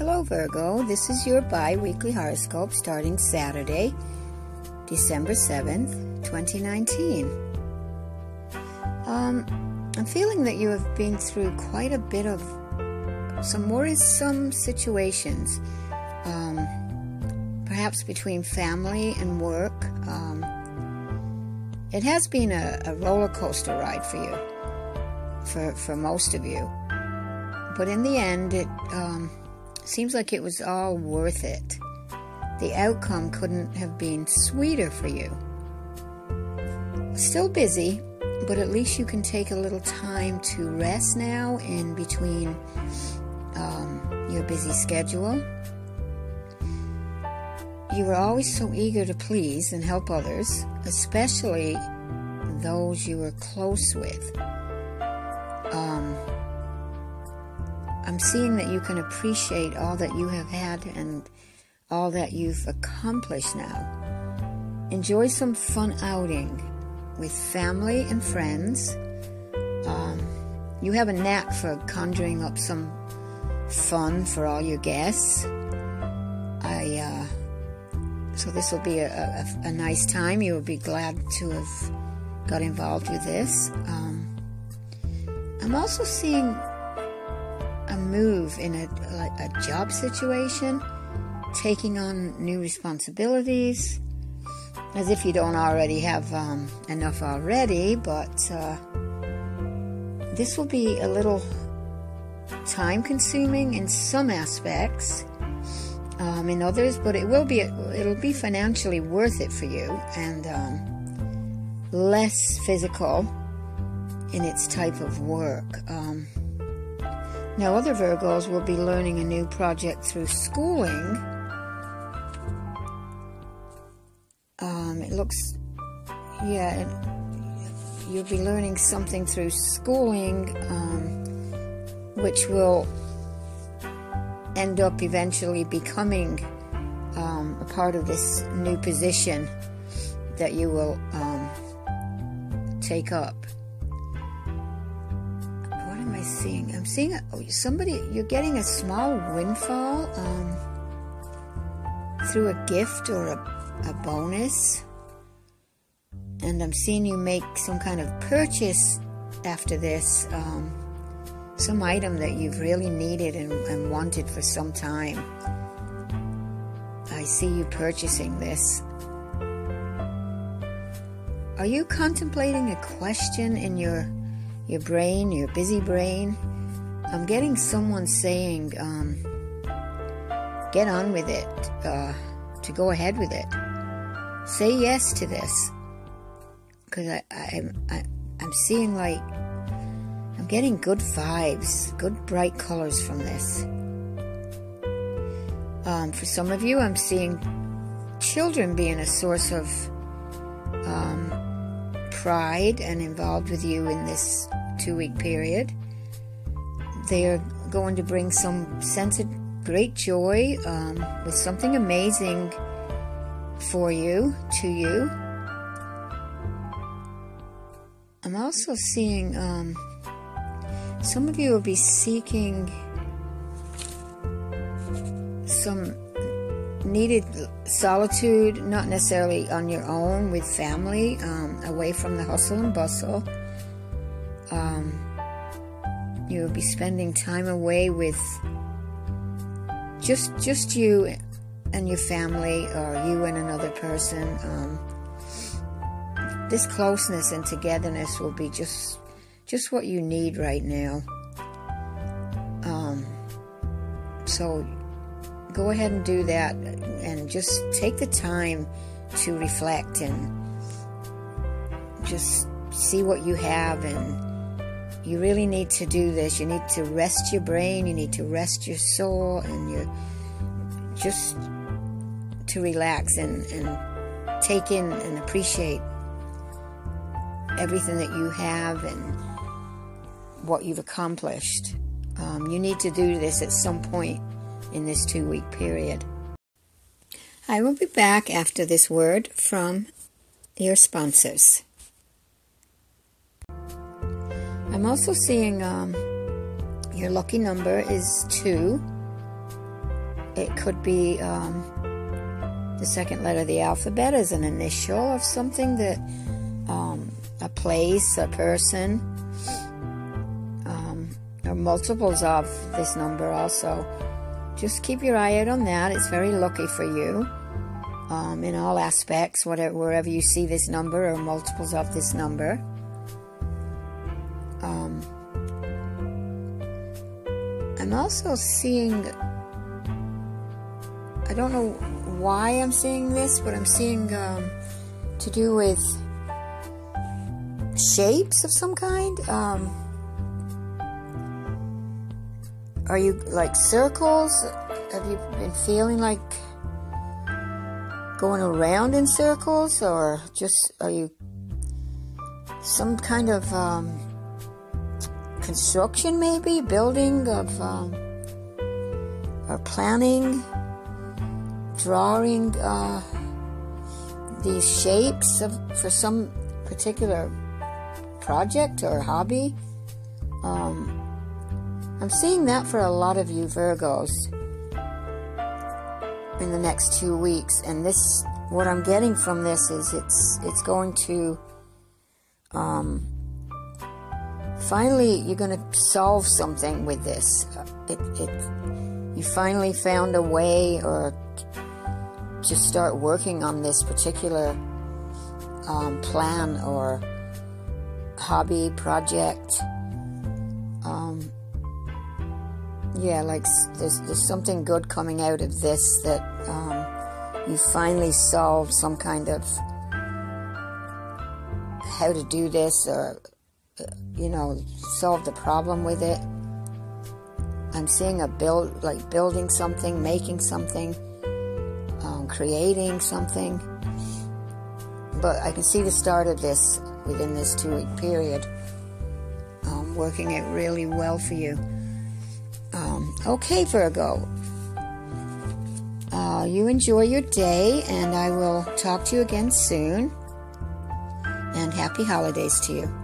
Hello, Virgo. This is your bi weekly horoscope starting Saturday, December 7th, 2019. Um, I'm feeling that you have been through quite a bit of some worrisome situations, um, perhaps between family and work. Um, it has been a, a roller coaster ride for you, for, for most of you. But in the end, it um, seems like it was all worth it. The outcome couldn't have been sweeter for you. Still busy, but at least you can take a little time to rest now in between um, your busy schedule. You were always so eager to please and help others, especially those you were close with. Um, I'm seeing that you can appreciate all that you have had and all that you've accomplished now. Enjoy some fun outing with family and friends. Um, you have a knack for conjuring up some fun for all your guests. I uh, so this will be a, a, a, nice time. You will be glad to have got involved with this. Um, I'm also seeing move in a, a, a job situation, taking on new responsibilities, as if you don't already have um, enough already, but uh, this will be a little time consuming in some aspects. Um, in others, but it will be it'll be financially worth it for you and um, less physical in its type of work. Um, now, other Virgos will be learning a new project through schooling. Um, it looks, yeah, you'll be learning something through schooling, um, which will end up eventually becoming um, a part of this new position that you will um, take up. I seeing? I'm seeing a, oh, somebody, you're getting a small windfall um, through a gift or a, a bonus. And I'm seeing you make some kind of purchase after this. Um, some item that you've really needed and, and, wanted for some time. I see you purchasing this. Are you contemplating a question in your your brain, your busy brain? I'm getting someone saying, um, "Get on with it," uh, to go ahead with it. Say yes to this, because I, I, I I'm seeing like I'm getting good vibes, good bright colors from this. Um, for some of you, I'm seeing children being a source of um, pride and involved with you in this two week period. They are going to bring some sense of great joy um, with something amazing for you, to you. I'm also seeing um, some of you will be seeking some needed solitude, not necessarily on your own with family, um, away from the hustle and bustle. You will be spending time away with just just you and your family, or you and another person. Um, this closeness and togetherness will be just just what you need right now. Um, so go ahead and do that and just take the time to reflect and just see what you have and you really need to do this you need to rest your brain you need to rest your soul and you just to relax and, and take in and appreciate everything that you have and what you've accomplished. Um, you need to do this at some point in this two week period. I will be back after this word from your sponsors. I'm also seeing um, your lucky number is 2, it could be um, the second letter of the alphabet as an initial of something that um, a place, a person, um, or multiples of this number also. Just keep your eye out on that. It's very lucky for you um, in all aspects, whatever, wherever you see this number or multiples of this number. Um, I'm also seeing, I don't know why I'm seeing this, but I'm seeing um, to do with shapes of some kind. Um, are you like circles? Have you been feeling like going around in circles, or just are you some kind of um, construction, maybe building of um, or planning? drawing uh, these shapes of, for some particular project or hobby. Um, I'm seeing that for a lot of you Virgos in the next two weeks, and this what I'm getting from this is it's it's going to um, finally you're going to solve something with this. It, it you finally found a way or to start working on this particular um, plan or hobby project. Um, yeah, like there's there's something good coming out of this that um, you finally solved some kind of how to do this or you know solve the problem with it. I'm seeing a build like building something, making something creating something. But I can see the start of this within this two week period um, working it really well for you. Um, okay, Virgo. Uh, you enjoy your day, and I will talk to you again soon. And happy holidays to you.